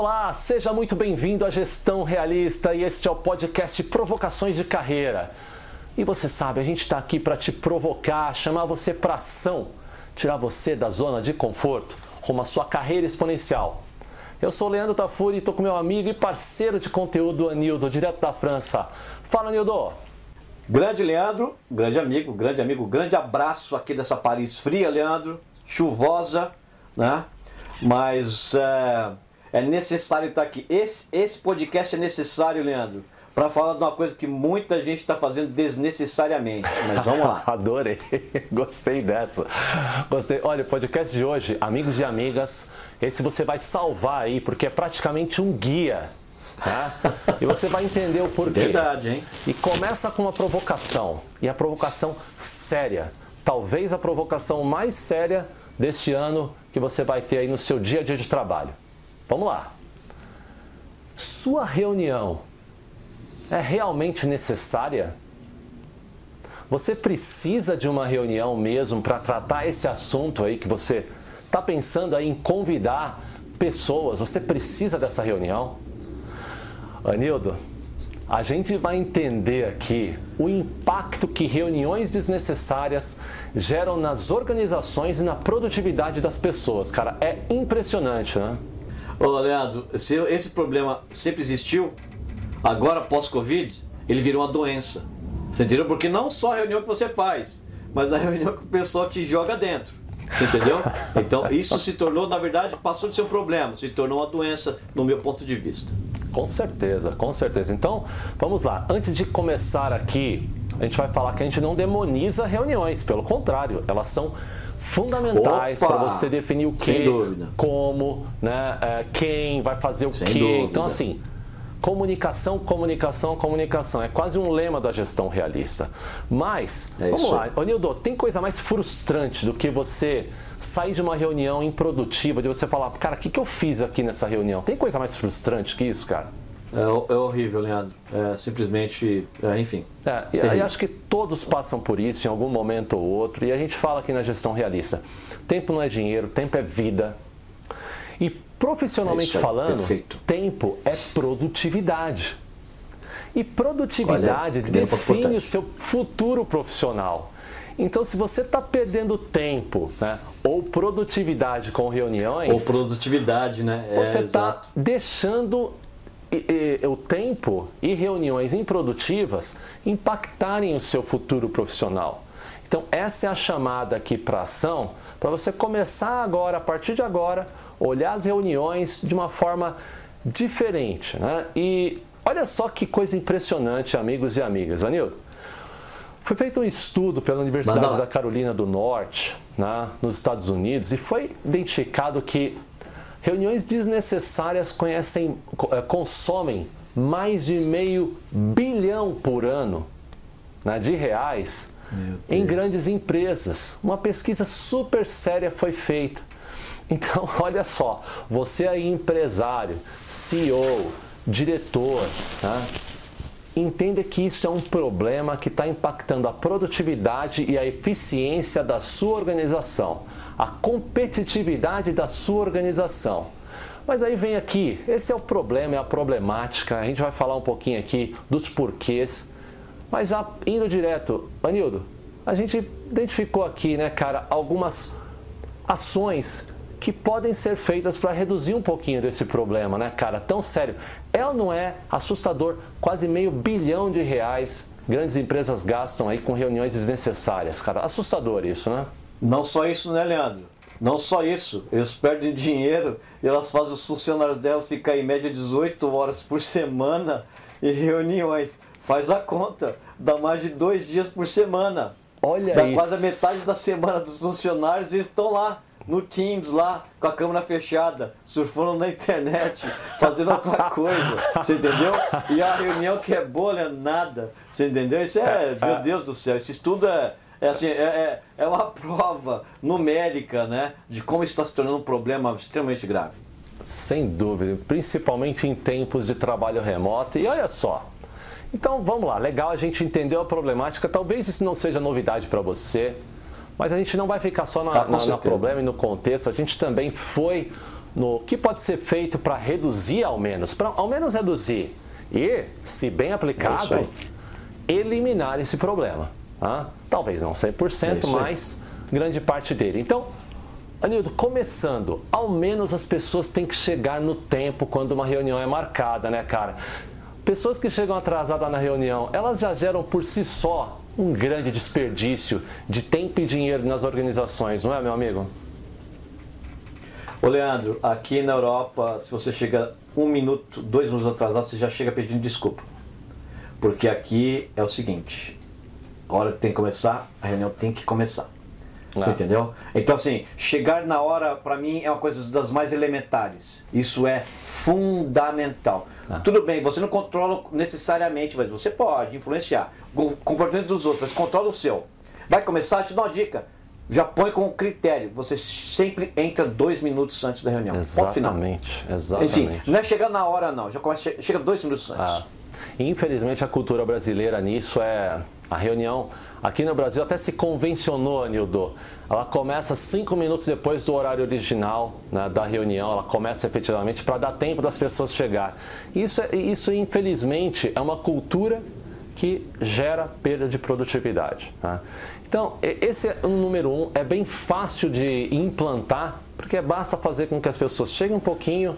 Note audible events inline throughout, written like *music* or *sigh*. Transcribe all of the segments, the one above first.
Olá, seja muito bem-vindo à Gestão Realista e este é o podcast Provocações de Carreira. E você sabe, a gente está aqui para te provocar, chamar você para ação, tirar você da zona de conforto rumo à sua carreira exponencial. Eu sou Leandro Tafuri e estou com meu amigo e parceiro de conteúdo Anildo, direto da França. Fala, Anildo! Grande Leandro, grande amigo, grande amigo, grande abraço aqui dessa Paris fria, Leandro, chuvosa, né? Mas é, é necessário estar aqui. Esse, esse podcast é necessário, Leandro, para falar de uma coisa que muita gente está fazendo desnecessariamente. Mas vamos lá. *laughs* Adorei, gostei dessa. Gostei. Olha, o podcast de hoje, amigos e amigas, esse você vai salvar aí, porque é praticamente um guia. Tá? E você vai entender o porquê. Verdade, hein? E começa com uma provocação. E a provocação séria. Talvez a provocação mais séria deste ano que você vai ter aí no seu dia a dia de trabalho. Vamos lá. Sua reunião é realmente necessária? Você precisa de uma reunião mesmo para tratar esse assunto aí que você está pensando aí em convidar pessoas? Você precisa dessa reunião? Anildo, a gente vai entender aqui o impacto que reuniões desnecessárias geram nas organizações e na produtividade das pessoas. Cara, é impressionante, né? Ô, Leandro, se esse problema sempre existiu, agora pós-Covid, ele virou uma doença. Você entendeu? Porque não só a reunião que você faz, mas a *laughs* reunião que o pessoal te joga dentro. Você entendeu? Então isso se tornou, na verdade, passou de ser um problema, se tornou uma doença no meu ponto de vista. Com certeza, com certeza. Então, vamos lá. Antes de começar aqui, a gente vai falar que a gente não demoniza reuniões, pelo contrário, elas são fundamentais para você definir o que, como, né, é, quem vai fazer o Sem que. Dúvida. Então, assim, comunicação, comunicação, comunicação. É quase um lema da gestão realista. Mas, é vamos lá, Onildo, tem coisa mais frustrante do que você sair de uma reunião improdutiva, de você falar, cara, o que, que eu fiz aqui nessa reunião? Tem coisa mais frustrante que isso, cara? É, é horrível, Leandro. É simplesmente, é, enfim. É, acho que todos passam por isso em algum momento ou outro. E a gente fala aqui na gestão realista: tempo não é dinheiro, tempo é vida. E profissionalmente é falando, perfeito. tempo é produtividade. E produtividade Olha, define o seu futuro profissional. Então, se você está perdendo tempo, né, ou produtividade com reuniões. Ou produtividade, né? É, você está deixando e, e, o tempo e reuniões improdutivas impactarem o seu futuro profissional. Então, essa é a chamada aqui para ação, para você começar agora, a partir de agora, olhar as reuniões de uma forma diferente. Né? E olha só que coisa impressionante, amigos e amigas. Anildo, foi feito um estudo pela Universidade da Carolina do Norte, né, nos Estados Unidos, e foi identificado que reuniões desnecessárias conhecem, eh, consomem mais de meio bilhão por ano né, de reais em grandes empresas. Uma pesquisa super séria foi feita. *laughs* Então, olha só, você aí empresário, CEO, diretor, tá? entenda que isso é um problema que está impactando a produtividade e a eficiência da sua organização, a competitividade da sua organização. Mas aí vem aqui, esse é o problema, é a problemática. A gente vai falar um pouquinho aqui dos porquês. Mas indo direto, Anildo, a gente identificou aqui, né, cara, algumas ações que podem ser feitas para reduzir um pouquinho desse problema, né, cara? Tão sério. É ou não é assustador? Quase meio bilhão de reais grandes empresas gastam aí com reuniões desnecessárias, cara. Assustador isso, né? Não só isso, né, Leandro? Não só isso, eles perdem dinheiro e elas fazem os funcionários delas ficar em média 18 horas por semana em reuniões. Faz a conta, dá mais de dois dias por semana. Olha dá isso. quase a metade da semana dos funcionários eles estão lá no Teams lá, com a câmera fechada, surfando na internet, *laughs* fazendo outra coisa, você entendeu? E a reunião que é boa, é nada, você entendeu? Isso é, é, meu é. Deus do céu, esse estudo é, é assim, é, é, é uma *laughs* prova numérica, né, de como isso está se tornando um problema extremamente grave. Sem dúvida, principalmente em tempos de trabalho remoto. E olha só, então vamos lá, legal, a gente entendeu a problemática, talvez isso não seja novidade para você, mas a gente não vai ficar só na, ah, na, na problema e no contexto, a gente também foi no que pode ser feito para reduzir ao menos, para ao menos reduzir e, se bem aplicado, é eliminar esse problema. Tá? Talvez não 100%, é mas grande parte dele. Então, Anildo, começando, ao menos as pessoas têm que chegar no tempo quando uma reunião é marcada, né, cara? Pessoas que chegam atrasadas na reunião, elas já geram por si só um grande desperdício de tempo e dinheiro nas organizações, não é, meu amigo? Ô Leandro, aqui na Europa, se você chega um minuto, dois minutos atrasado, você já chega pedindo desculpa. Porque aqui é o seguinte, a hora que tem que começar, a reunião tem que começar. Você ah. entendeu? Então, assim, chegar na hora, para mim, é uma coisa das mais elementares. Isso é fundamental. Ah. Tudo bem, você não controla necessariamente, mas você pode influenciar o comportamento dos outros, mas controla o seu. Vai começar, te dou uma dica já põe como critério. Você sempre entra dois minutos antes da reunião. Exatamente. Exatamente. Enfim, não é chegar na hora, não. Já começa, chega dois minutos antes. Ah. Infelizmente, a cultura brasileira nisso é. A reunião aqui no Brasil até se convencionou, Anildo. Ela começa cinco minutos depois do horário original né, da reunião, ela começa efetivamente para dar tempo das pessoas chegar. Isso, é, isso, infelizmente, é uma cultura que gera perda de produtividade. Tá? Então, esse é o número um, é bem fácil de implantar, porque basta fazer com que as pessoas cheguem um pouquinho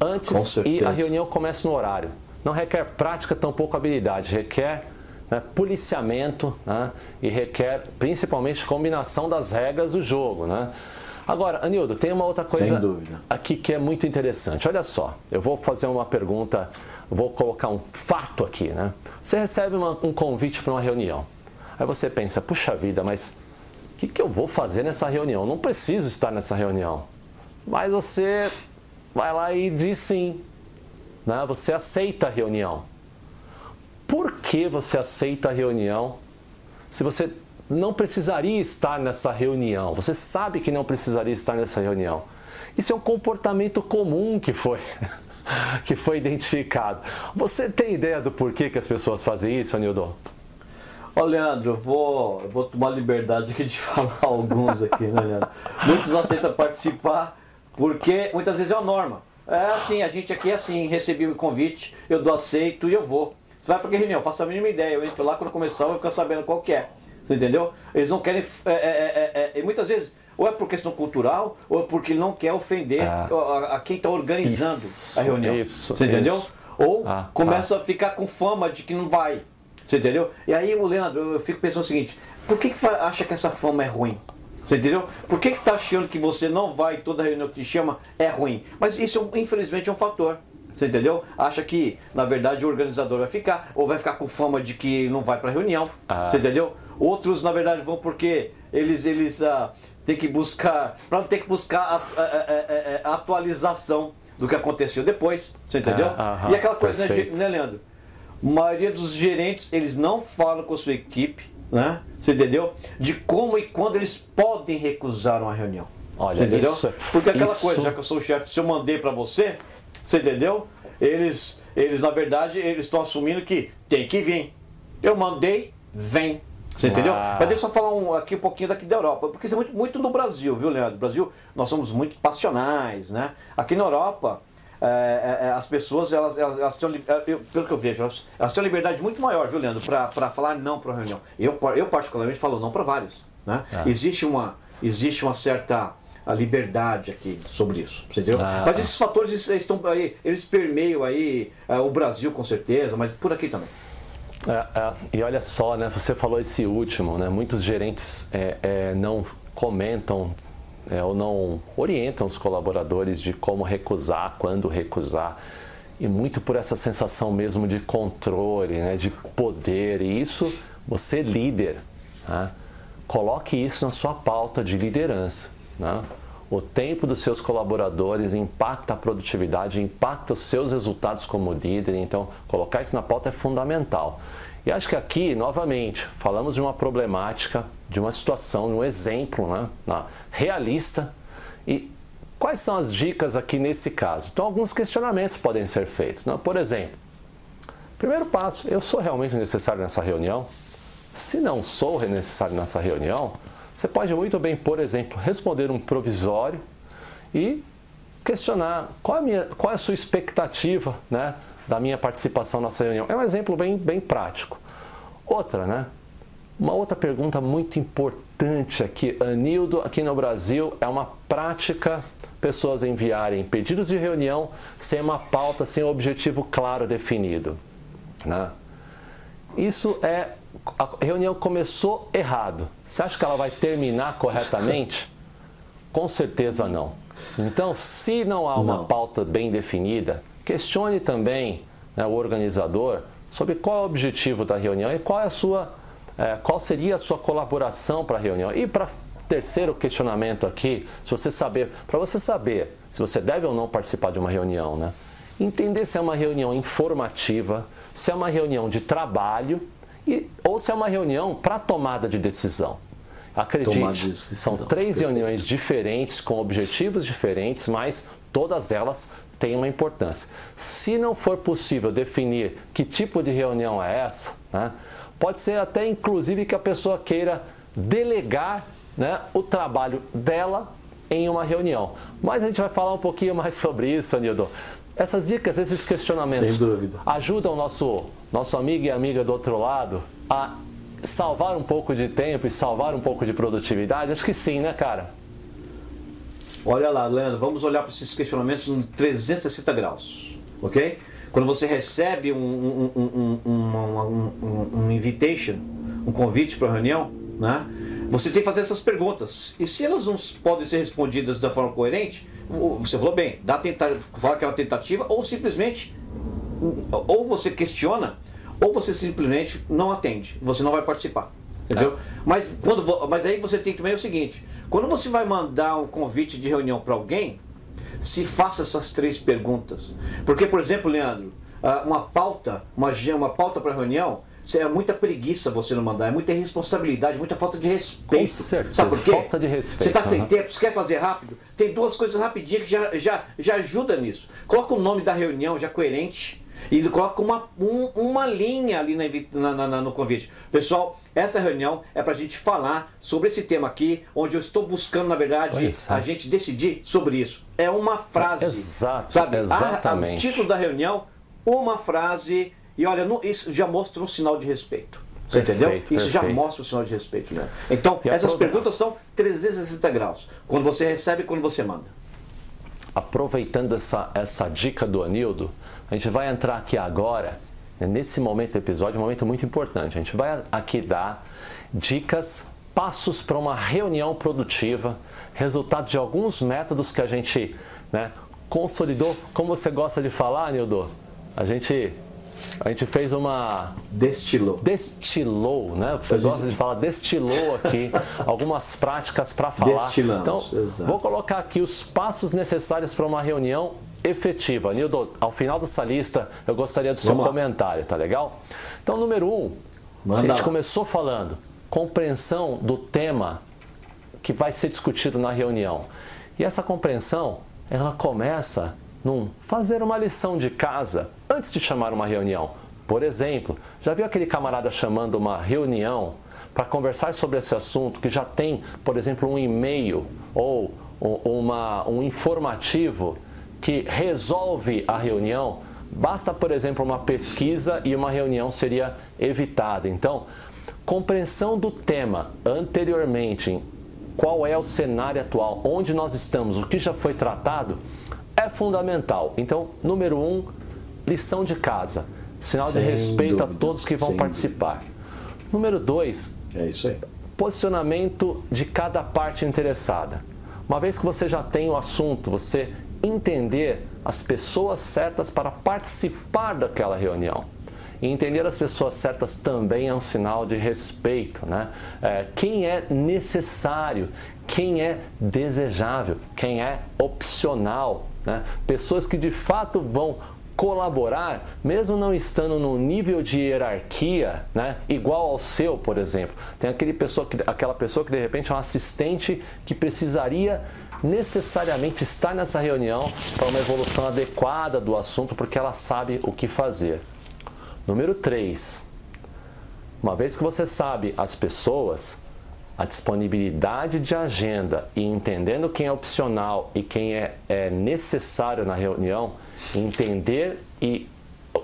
antes e a reunião comece no horário. Não requer prática, tampouco habilidade, requer né, policiamento né, e requer principalmente combinação das regras do jogo. Né? Agora, Anildo, tem uma outra coisa aqui que é muito interessante. Olha só, eu vou fazer uma pergunta, vou colocar um fato aqui. Né? Você recebe uma, um convite para uma reunião. Aí você pensa, puxa vida, mas o que, que eu vou fazer nessa reunião? Não preciso estar nessa reunião. Mas você vai lá e diz sim. Né? Você aceita a reunião. Por que você aceita a reunião se você não precisaria estar nessa reunião? Você sabe que não precisaria estar nessa reunião. Isso é um comportamento comum que foi *laughs* que foi identificado. Você tem ideia do porquê que as pessoas fazem isso, Anildo? Ó, Leandro, vou, vou tomar liberdade aqui de *laughs* falar alguns aqui, né, Leandro? Muitos aceitam participar porque muitas vezes é uma norma. É assim, a gente aqui é assim, recebi o convite, eu dou aceito e eu vou. Você vai para que reunião? Faço a mínima ideia, eu entro lá quando começar eu vou ficar sabendo qual que é. Você entendeu? Eles não querem. É, é, é, é muitas vezes, ou é por questão cultural, ou é porque ele não quer ofender ah. a, a, quem está organizando isso, a reunião. Isso, Você entendeu? Isso. Ou ah, começa ah. a ficar com fama de que não vai. Você entendeu? E aí, o Leandro, eu fico pensando o seguinte: por que, que acha que essa fama é ruim? Você entendeu? Por que, que tá achando que você não vai toda reunião que te chama é ruim? Mas isso, infelizmente, é um fator. Você entendeu? Acha que, na verdade, o organizador vai ficar, ou vai ficar com fama de que não vai para reunião. Ah. Você entendeu? Outros, na verdade, vão porque eles, eles ah, têm que buscar, para não ter que buscar a, a, a, atualização do que aconteceu depois. Você entendeu? Ah, e aquela coisa, né, né, Leandro? A maioria dos gerentes, eles não falam com a sua equipe, né? Você entendeu? De como e quando eles podem recusar uma reunião. Olha, entendeu? Isso é Porque aquela isso... coisa, já que eu sou o chefe, se eu mandei para você, você entendeu? Eles, eles na verdade, eles estão assumindo que tem que vir. Eu mandei, vem. Você entendeu? Ah. Mas deixa eu falar um, aqui um pouquinho daqui da Europa, porque isso é muito, muito no Brasil, viu, Leandro? No Brasil, nós somos muito passionais, né? Aqui na Europa, é, é, é, as pessoas, elas, elas, elas têm, eu, pelo que eu vejo, elas, elas, têm uma liberdade muito maior, viu, Leandro, para falar não para uma reunião. Eu, eu, particularmente, falo não para vários. Né? Ah. Existe, uma, existe uma certa a liberdade aqui sobre isso, entendeu? Ah. Mas esses fatores estão aí, eles permeiam aí é, o Brasil com certeza, mas por aqui também. É, é, e olha só, né? Você falou esse último, né? Muitos gerentes é, é não comentam é, ou não orientam os colaboradores de como recusar, quando recusar. E muito por essa sensação mesmo de controle, né, de poder. E isso, você líder, né, coloque isso na sua pauta de liderança. Né? O tempo dos seus colaboradores impacta a produtividade, impacta os seus resultados como líder. Então, colocar isso na pauta é fundamental. E acho que aqui, novamente, falamos de uma problemática, de uma situação, de um exemplo né, realista. E quais são as dicas aqui nesse caso? Então, alguns questionamentos podem ser feitos. Né? Por exemplo, primeiro passo: eu sou realmente necessário nessa reunião? Se não sou necessário nessa reunião, você pode muito bem, por exemplo, responder um provisório e questionar qual é a, minha, qual é a sua expectativa né, da minha participação nessa reunião. É um exemplo bem, bem prático. Outra, né? Uma outra pergunta muito importante aqui, Anildo, aqui no Brasil, é uma prática pessoas enviarem pedidos de reunião sem uma pauta, sem um objetivo claro definido. Né? Isso é. A reunião começou errado. Você acha que ela vai terminar corretamente? *laughs* Com certeza não. Então, se não há uma não. pauta bem definida, questione também né, o organizador sobre qual é o objetivo da reunião e qual é a sua, é, qual seria a sua colaboração para a reunião. E para terceiro questionamento aqui, se você saber, para você saber se você deve ou não participar de uma reunião, né? Entender se é uma reunião informativa, se é uma reunião de trabalho e, ou se é uma reunião para tomada de decisão. Acredite, de decisão. são três reuniões diferentes, com objetivos diferentes, mas todas elas têm uma importância. Se não for possível definir que tipo de reunião é essa, né, pode ser até inclusive que a pessoa queira delegar né, o trabalho dela em uma reunião. Mas a gente vai falar um pouquinho mais sobre isso, Anildo. Essas dicas, esses questionamentos ajudam o nosso, nosso amigo e amiga do outro lado a salvar um pouco de tempo e salvar um pouco de produtividade? Acho que sim, né, cara? Olha lá, Leandro, vamos olhar para esses questionamentos em 360 graus, ok? Quando você recebe um, um, um, um, invitation, um convite para reunião, né? Você tem que fazer essas perguntas. E se elas não podem ser respondidas da forma coerente, você falou bem, dá tenta, fala que é uma tentativa, ou simplesmente, ou você questiona, ou você simplesmente não atende, você não vai participar. Entendeu? É. Mas, quando, mas aí você tem que também o seguinte: quando você vai mandar um convite de reunião para alguém, se faça essas três perguntas. Porque, por exemplo, Leandro, ah, uma pauta, uma, uma pauta para reunião, é muita preguiça você não mandar, é muita irresponsabilidade, muita falta de respeito. Com certeza, Sabe por quê? falta de respeito. Você está sem tempo, você quer fazer rápido? Tem duas coisas rapidinhas que já, já, já ajuda nisso. Coloca o nome da reunião já coerente e coloca uma, um, uma linha ali na, na, na, no convite. Pessoal, essa reunião é para a gente falar sobre esse tema aqui, onde eu estou buscando, na verdade, é. a gente decidir sobre isso. É uma frase. Exato, sabe? exatamente. A, a, o título da reunião, uma frase e olha, isso já mostra um sinal de respeito. Você perfeito, entendeu? Isso perfeito. já mostra um sinal de respeito. Né? Então, e essas perguntas são 360 graus. Quando você recebe quando você manda. Aproveitando essa, essa dica do Anildo, a gente vai entrar aqui agora, né, nesse momento do episódio, um momento muito importante. A gente vai aqui dar dicas, passos para uma reunião produtiva, resultado de alguns métodos que a gente né, consolidou. Como você gosta de falar, Anildo? A gente a gente fez uma. Destilou. Destilou, né? Você gente... gosta de falar destilou aqui *laughs* algumas práticas para falar. Destilamos. Então, exato. vou colocar aqui os passos necessários para uma reunião efetiva. Nildo, ao final dessa lista, eu gostaria do seu Vamos comentário, tá legal? Então, número um, Manda a gente começou falando compreensão do tema que vai ser discutido na reunião. E essa compreensão, ela começa num fazer uma lição de casa antes de chamar uma reunião. Por exemplo, já viu aquele camarada chamando uma reunião para conversar sobre esse assunto que já tem, por exemplo, um e-mail ou uma, um informativo que resolve a reunião? Basta, por exemplo, uma pesquisa e uma reunião seria evitada. Então, compreensão do tema anteriormente, qual é o cenário atual, onde nós estamos, o que já foi tratado, é fundamental. Então, número um, lição de casa. Sinal Sem de respeito dúvida. a todos que vão participar. Dúvida. Número dois, é isso aí. posicionamento de cada parte interessada. Uma vez que você já tem o assunto, você entender as pessoas certas para participar daquela reunião. E entender as pessoas certas também é um sinal de respeito. Né? É, quem é necessário, quem é desejável, quem é opcional. Né? Pessoas que de fato vão colaborar, mesmo não estando no nível de hierarquia né, igual ao seu, por exemplo. Tem aquele pessoa que, aquela pessoa que de repente é um assistente que precisaria necessariamente estar nessa reunião para uma evolução adequada do assunto, porque ela sabe o que fazer. Número 3. Uma vez que você sabe as pessoas, a disponibilidade de agenda e entendendo quem é opcional e quem é, é necessário na reunião, entender e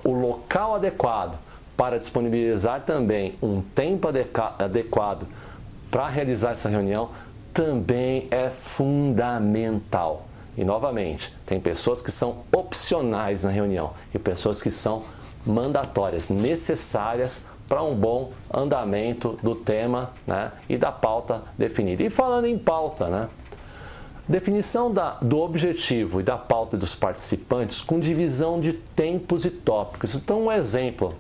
o local adequado para disponibilizar também um tempo adequado para realizar essa reunião também é fundamental. E novamente, tem pessoas que são opcionais na reunião e pessoas que são mandatórias, necessárias para um bom andamento do tema né, e da pauta definida. E falando em pauta, né, definição da, do objetivo e da pauta dos participantes com divisão de tempos e tópicos. Então, um exemplo: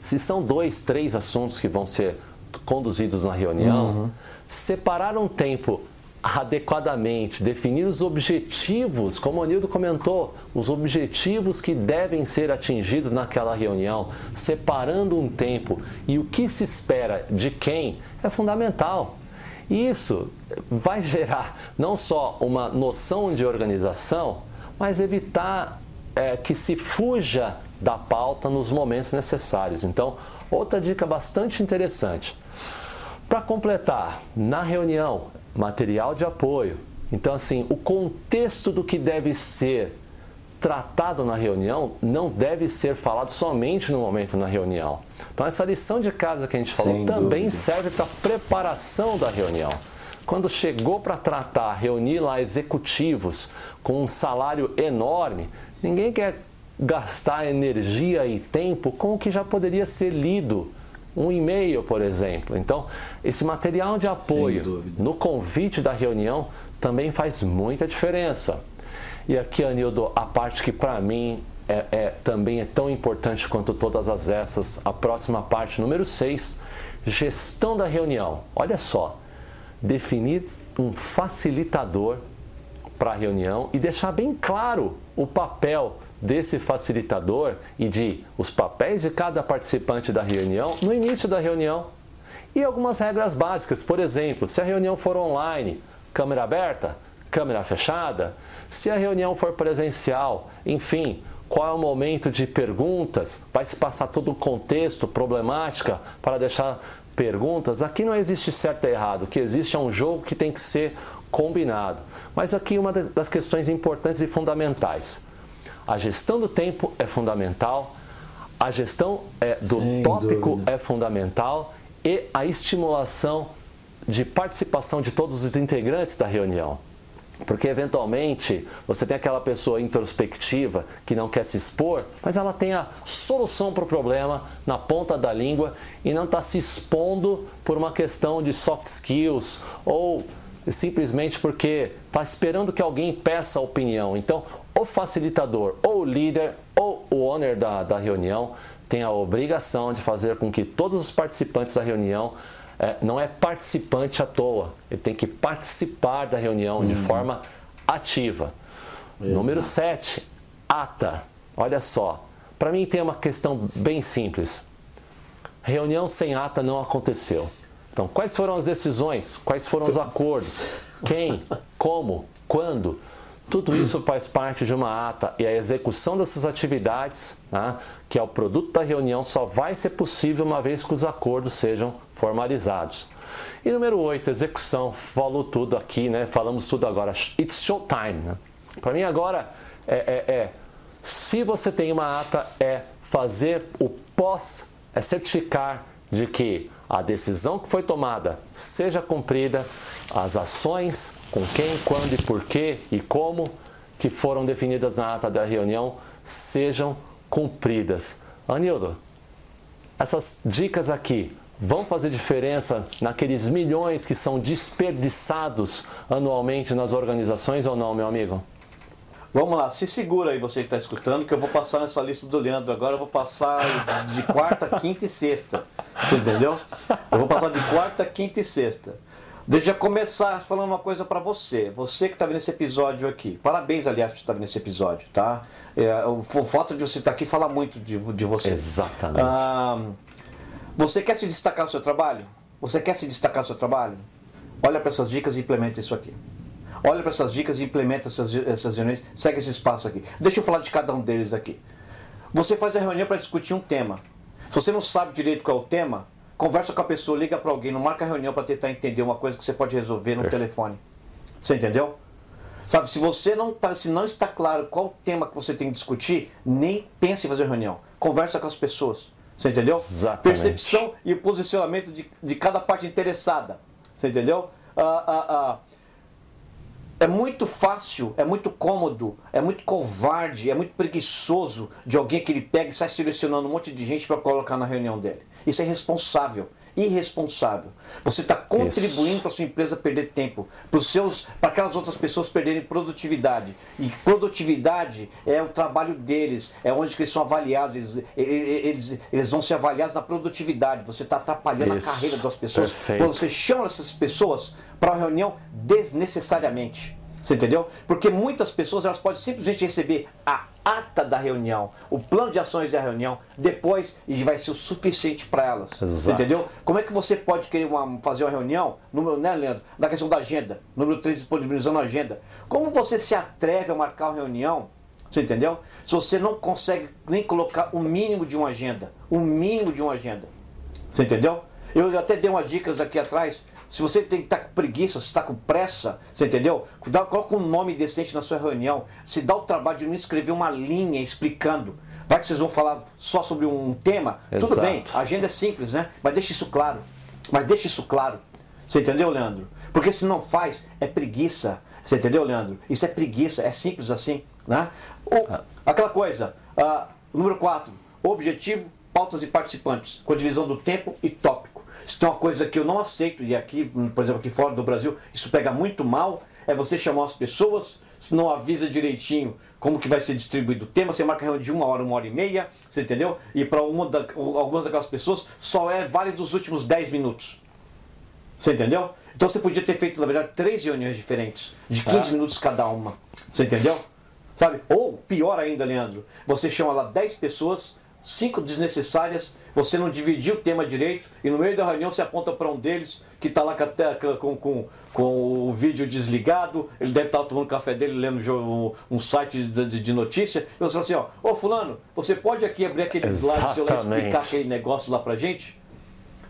se são dois, três assuntos que vão ser conduzidos na reunião, uhum. Separar um tempo adequadamente, definir os objetivos, como o Anildo comentou, os objetivos que devem ser atingidos naquela reunião, separando um tempo e o que se espera de quem é fundamental. Isso vai gerar não só uma noção de organização, mas evitar é, que se fuja da pauta nos momentos necessários. Então, outra dica bastante interessante. Para completar, na reunião, material de apoio. Então, assim, o contexto do que deve ser tratado na reunião não deve ser falado somente no momento na reunião. Então, essa lição de casa que a gente falou Sem também dúvida. serve para a preparação da reunião. Quando chegou para tratar, reunir lá executivos com um salário enorme, ninguém quer gastar energia e tempo com o que já poderia ser lido um e-mail, por exemplo. Então, esse material de apoio no convite da reunião também faz muita diferença. E aqui, Anildo, a parte que para mim é, é, também é tão importante quanto todas as essas, a próxima parte, número 6, gestão da reunião. Olha só, definir um facilitador para a reunião e deixar bem claro o papel desse facilitador e de os papéis de cada participante da reunião no início da reunião. E algumas regras básicas, por exemplo, se a reunião for online, câmera aberta, câmera fechada, se a reunião for presencial, enfim, qual é o momento de perguntas, vai se passar todo o contexto, problemática, para deixar perguntas. Aqui não existe certo e errado, o que existe é um jogo que tem que ser combinado. Mas aqui uma das questões importantes e fundamentais. A gestão do tempo é fundamental, a gestão é, do Sem tópico dúvida. é fundamental e a estimulação de participação de todos os integrantes da reunião. Porque eventualmente você tem aquela pessoa introspectiva que não quer se expor, mas ela tem a solução para o problema na ponta da língua e não está se expondo por uma questão de soft skills ou simplesmente porque está esperando que alguém peça a opinião. Então, o facilitador, ou o líder, ou o owner da, da reunião tem a obrigação de fazer com que todos os participantes da reunião é, não é participante à toa, ele tem que participar da reunião uhum. de forma ativa. Exato. Número 7, ata. Olha só, para mim tem uma questão bem simples. Reunião sem ata não aconteceu. Então, quais foram as decisões? Quais foram os acordos? Quem? Como? Quando? Tudo isso faz parte de uma ata e a execução dessas atividades, né, que é o produto da reunião, só vai ser possível uma vez que os acordos sejam formalizados. E número 8, execução. Falou tudo aqui, né? Falamos tudo agora. It's showtime. Né? Para mim agora é, é, é, se você tem uma ata, é fazer o pós, é certificar de que a decisão que foi tomada seja cumprida, as ações com quem, quando e porquê e como que foram definidas na ata da reunião sejam cumpridas. Anildo, essas dicas aqui vão fazer diferença naqueles milhões que são desperdiçados anualmente nas organizações ou não, meu amigo? Vamos lá, se segura aí você que está escutando, que eu vou passar nessa lista do Leandro agora, eu vou passar de quarta, *laughs* quinta e sexta. Você entendeu? Eu vou passar de quarta, quinta e sexta. Deixa eu começar falando uma coisa para você. Você que está vendo esse episódio aqui. Parabéns, aliás, por estar vendo esse episódio, tá? É, o fato de você estar aqui fala muito de, de você. Exatamente. Ah, você quer se destacar no seu trabalho? Você quer se destacar no seu trabalho? Olha para essas dicas e implementa isso aqui. Olha para essas dicas e implementa essas, essas reuniões. Segue esse espaço aqui. Deixa eu falar de cada um deles aqui. Você faz a reunião para discutir um tema. Se você não sabe direito qual é o tema, conversa com a pessoa, liga para alguém, não marca reunião para tentar entender uma coisa que você pode resolver no telefone. Você entendeu? Sabe, se você não tá, se não está claro qual o tema que você tem que discutir, nem pense em fazer reunião. Conversa com as pessoas. Você entendeu? Exatamente. Percepção e posicionamento de, de cada parte interessada. Você entendeu? Ah, ah, ah. É muito fácil, é muito cômodo, é muito covarde, é muito preguiçoso de alguém que ele pega e sai selecionando um monte de gente para colocar na reunião dele. Isso é irresponsável. Irresponsável. Você está contribuindo para a sua empresa perder tempo, para aquelas outras pessoas perderem produtividade. E produtividade é o trabalho deles, é onde eles são avaliados, eles, eles, eles vão ser avaliados na produtividade. Você está atrapalhando Isso. a carreira das pessoas. Perfeito. Você chama essas pessoas para uma reunião desnecessariamente. Você entendeu? Porque muitas pessoas elas podem simplesmente receber a ata da reunião, o plano de ações da reunião, depois e vai ser o suficiente para elas. Exato. Você entendeu? Como é que você pode querer uma, fazer uma reunião, número, né, Leandro? Da questão da agenda, número 3, disponibilizando a agenda. Como você se atreve a marcar uma reunião? Você entendeu? Se você não consegue nem colocar o mínimo de uma agenda, o mínimo de uma agenda. Você entendeu? Eu até dei umas dicas aqui atrás se você tem que estar tá com preguiça, se está com pressa, você entendeu? Coloca um nome decente na sua reunião. Se dá o trabalho de não escrever uma linha explicando. Vai que vocês vão falar só sobre um tema? Exato. Tudo bem, a agenda é simples, né? Mas deixe isso claro. Mas deixe isso claro. Você entendeu, Leandro? Porque se não faz, é preguiça. Você entendeu, Leandro? Isso é preguiça, é simples assim. Né? Ou, ah. aquela coisa, uh, número 4, objetivo, pautas e participantes, com a divisão do tempo e tópico. Se tem uma coisa que eu não aceito, e aqui, por exemplo, aqui fora do Brasil, isso pega muito mal, é você chamar as pessoas, se não avisa direitinho como que vai ser distribuído o tema, você marca reunião de uma hora, uma hora e meia, você entendeu? E para da, algumas daquelas pessoas só é válido os últimos 10 minutos. Você entendeu? Então você podia ter feito, na verdade, três reuniões diferentes, de 15 ah. minutos cada uma. Você entendeu? Sabe? Ou, pior ainda, Leandro, você chama lá 10 pessoas, cinco desnecessárias, você não dividiu o tema direito e no meio da reunião você aponta para um deles que está lá com, com, com, o vídeo desligado, ele deve estar tá tomando café dele, lendo um, um site de, de, notícia, e você fala assim, ó, ô fulano, você pode aqui abrir aquele slide seu lá e explicar aquele negócio lá pra gente?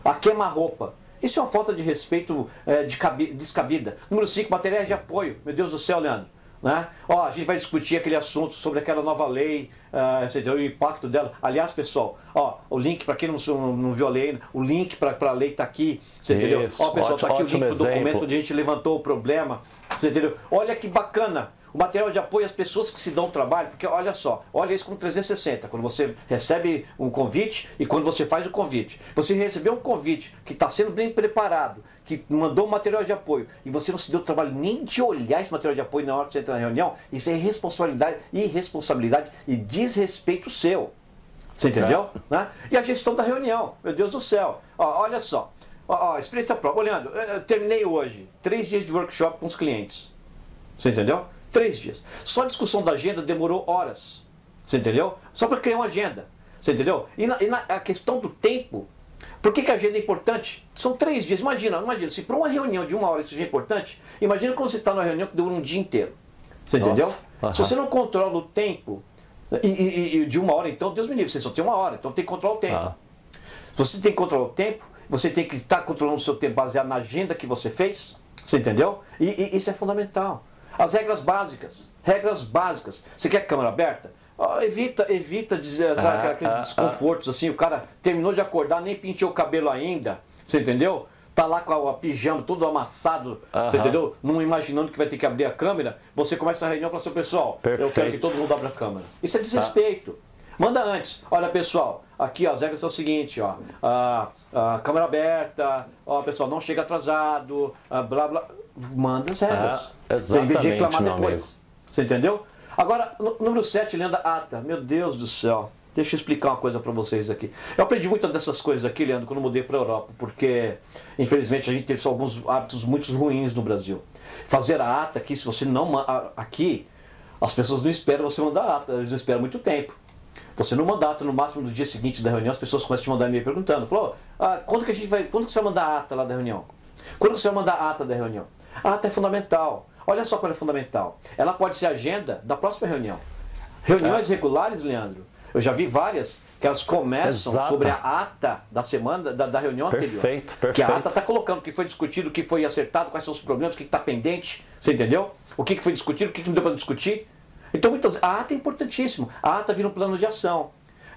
A queima-roupa. Isso é uma falta de respeito é, de descabida. Número 5, materiais de apoio. Meu Deus do céu, Leandro. Né? Ó, a gente vai discutir aquele assunto sobre aquela nova lei, uh, o impacto dela. Aliás, pessoal, ó, o link, para quem não, não, viu a lei, o link para a lei está aqui. Você Isso, entendeu? Ó, pessoal, está aqui o link do documento onde a gente levantou o problema. Você entendeu? Olha que bacana o material de apoio às pessoas que se dão trabalho, porque olha só, olha isso com 360, quando você recebe um convite e quando você faz o convite. Você recebeu um convite que está sendo bem preparado, que mandou um material de apoio e você não se deu trabalho nem de olhar esse material de apoio na hora que você entra na reunião, isso é irresponsabilidade, irresponsabilidade e desrespeito seu. Você entendeu? É. Né? E a gestão da reunião, meu Deus do céu. Ó, olha só, ó, ó, experiência própria. Olhando, terminei hoje três dias de workshop com os clientes. Você entendeu? Três dias. Só a discussão da agenda demorou horas. Você entendeu? Só para criar uma agenda. Você entendeu? E, na, e na, a questão do tempo. Por que, que, a agenda é importante? São três dias. Imagina, imagina, se para uma reunião de uma hora isso é importante, imagina quando você está numa reunião que dura um dia inteiro. Você Nossa. entendeu? Uhum. Se você não controla o tempo, e, e, e, de uma hora, então, Deus me livre, você só tem uma hora, então tem que controlar o tempo. Ah. Se você tem que controlar o tempo, você tem que estar controlando o seu tempo baseado na agenda que você fez. Você entendeu? E, e isso é fundamental. As regras básicas. Regras básicas. Você quer câmera aberta? Evita, evita dizer, sabe, ah, aqueles ah, desconfortos assim. O cara terminou de acordar, nem pintou o cabelo ainda. Você entendeu? Tá lá com a, pijama todo amassado, você entendeu? Não imaginando que vai ter que abrir a câmera. Você começa a reunião e fala assim, pessoal, Perfeito. eu quero que todo mundo abra a câmera. Isso é desrespeito. Manda antes. Olha, pessoal, aqui ó, as regras são o seguinte, ó. A, a câmera aberta, ó, pessoal, não chega atrasado, blá blá manda as regras. Ah, exatamente, em vez de reclamar depois. Amigo. Você entendeu? Agora, número 7, lenda ata. Meu Deus do céu. Deixa eu explicar uma coisa para vocês aqui. Eu aprendi muitas dessas coisas aqui, Leandro, quando mudei para a Europa, porque infelizmente a gente teve alguns hábitos muito ruins no Brasil. Fazer a ata aqui, se você não aqui, as pessoas não esperam você mandar a ata, eles não esperam muito tempo. Você não manda a ata no máximo do dia seguinte da reunião, as pessoas começam a te mandar e-mail perguntando, falou, ah, quando que a gente vai, quando que você vai mandar a ata lá da reunião? Quando que você vai mandar a ata da reunião? A ata é fundamental. Olha só qual é fundamental. Ela pode ser agenda da próxima reunião. Reuniões é. regulares, Leandro, Eu já vi várias que elas começam Exato. sobre a ata da semana, da, da reunião anterior. Perfeito, Que a perfeito. ata está colocando o que foi discutido, o que foi acertado, quais são os problemas, o que está pendente. Você entendeu? O que foi discutido, o que que não deu para discutir. Então, muitas, a ata é importantíssimo. A ata vira um plano de ação.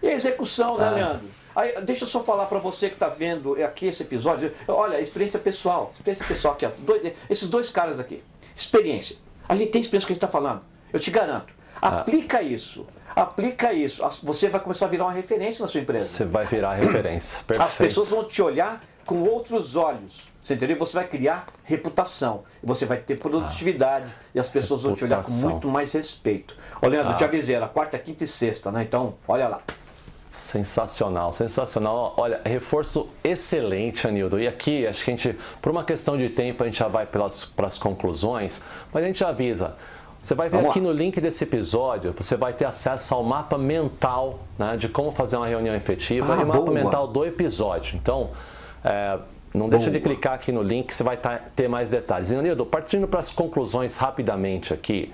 E a execução, né, Ah. Leandro? Aí, deixa eu só falar para você que está vendo aqui esse episódio. Olha, experiência pessoal. Experiência pessoal aqui. Ó. Dois- esses dois caras aqui. Experiência. Ali tem experiência que a gente está falando. Eu te garanto. Ah. Aplica isso. Aplica isso. Você vai começar a virar uma referência na sua empresa. Você vai virar referência. Perfeito. As pessoas vão te olhar com outros olhos. Você entendeu? Você vai criar reputação. Você vai ter produtividade. e as pessoas vão te olhar com Reputação. muito mais respeito. Ô, Leandro, eu te avisei, era quarta, quinta e sexta, né? Então, olha lá. Sensacional, sensacional. Olha, reforço excelente, Anildo. E aqui, acho que a gente, por uma questão de tempo, a gente já vai pelas, pelas conclusões, mas a gente avisa. Você vai ver Vamos aqui lá. no link desse episódio, você vai ter acesso ao mapa mental né, de como fazer uma reunião efetiva Ah, e o mapa mental do episódio. Então, é, não deixa de Boa. clicar aqui no link, você vai tá- ter mais detalhes. E, Anildo, partindo para as conclusões rapidamente aqui,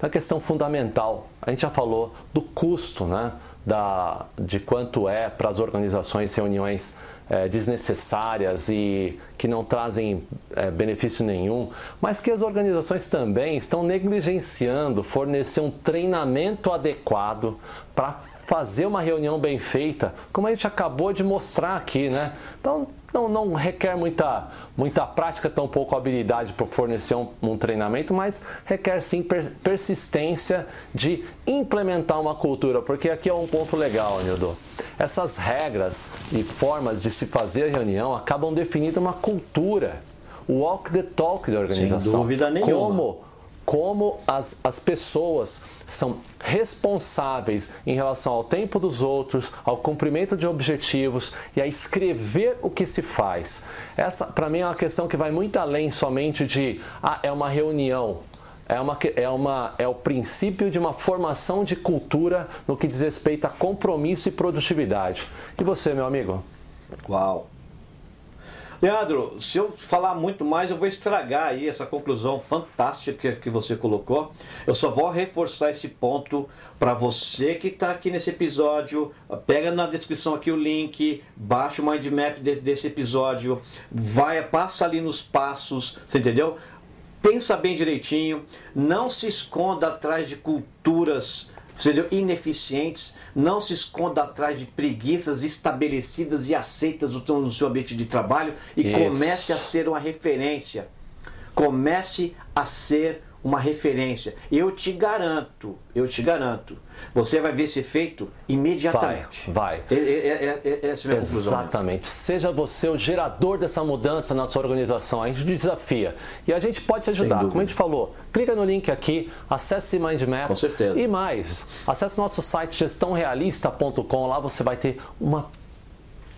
na questão fundamental, a gente já falou do custo, né? Da, de quanto é para as organizações reuniões eh, desnecessárias e que não trazem eh, benefício nenhum, mas que as organizações também estão negligenciando fornecer um treinamento adequado para fazer uma reunião bem feita, como a gente acabou de mostrar aqui, né? Então não, não requer muita, muita prática, tão pouco habilidade para fornecer um, um treinamento, mas requer sim per- persistência de implementar uma cultura, porque aqui é um ponto legal, Nildo. Essas regras e formas de se fazer reunião acabam definindo uma cultura, o walk the talk da organização. dúvida nenhuma. Como como as, as pessoas são responsáveis em relação ao tempo dos outros, ao cumprimento de objetivos e a escrever o que se faz. Essa, para mim, é uma questão que vai muito além somente de ah, é uma reunião. É, uma, é, uma, é o princípio de uma formação de cultura no que diz respeito a compromisso e produtividade. E você, meu amigo? Uau. Leandro, se eu falar muito mais, eu vou estragar aí essa conclusão fantástica que você colocou. Eu só vou reforçar esse ponto para você que está aqui nesse episódio. Pega na descrição aqui o link, baixa o mind map de- desse episódio, vai, passa ali nos passos, você entendeu? Pensa bem direitinho, não se esconda atrás de culturas ineficientes, não se esconda atrás de preguiças estabelecidas e aceitas no no seu ambiente de trabalho e Isso. comece a ser uma referência. Comece a ser uma referência. Eu te garanto, eu te garanto, você vai ver esse efeito imediatamente. Vai, vai. É, é, é, é, essa é a minha conclusão. Exatamente. Seja você o gerador dessa mudança na sua organização. A gente desafia. E a gente pode te ajudar. Como a gente falou, clica no link aqui, acesse MindMap. Com certeza. E mais, acesse nosso site gestãorealista.com. Lá você vai ter uma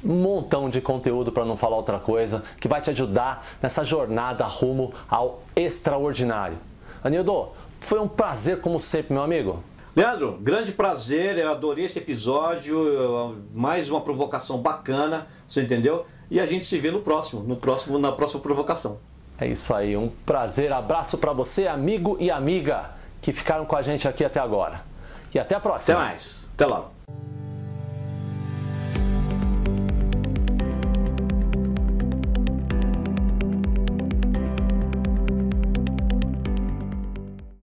um montão de conteúdo para não falar outra coisa que vai te ajudar nessa jornada rumo ao extraordinário. Anildo, foi um prazer como sempre, meu amigo. Leandro, grande prazer, eu adorei esse episódio, mais uma provocação bacana, você entendeu? E a gente se vê no próximo, no próximo, na próxima provocação. É isso aí, um prazer, abraço para você, amigo e amiga que ficaram com a gente aqui até agora. E até a Até próxima. mais, até logo.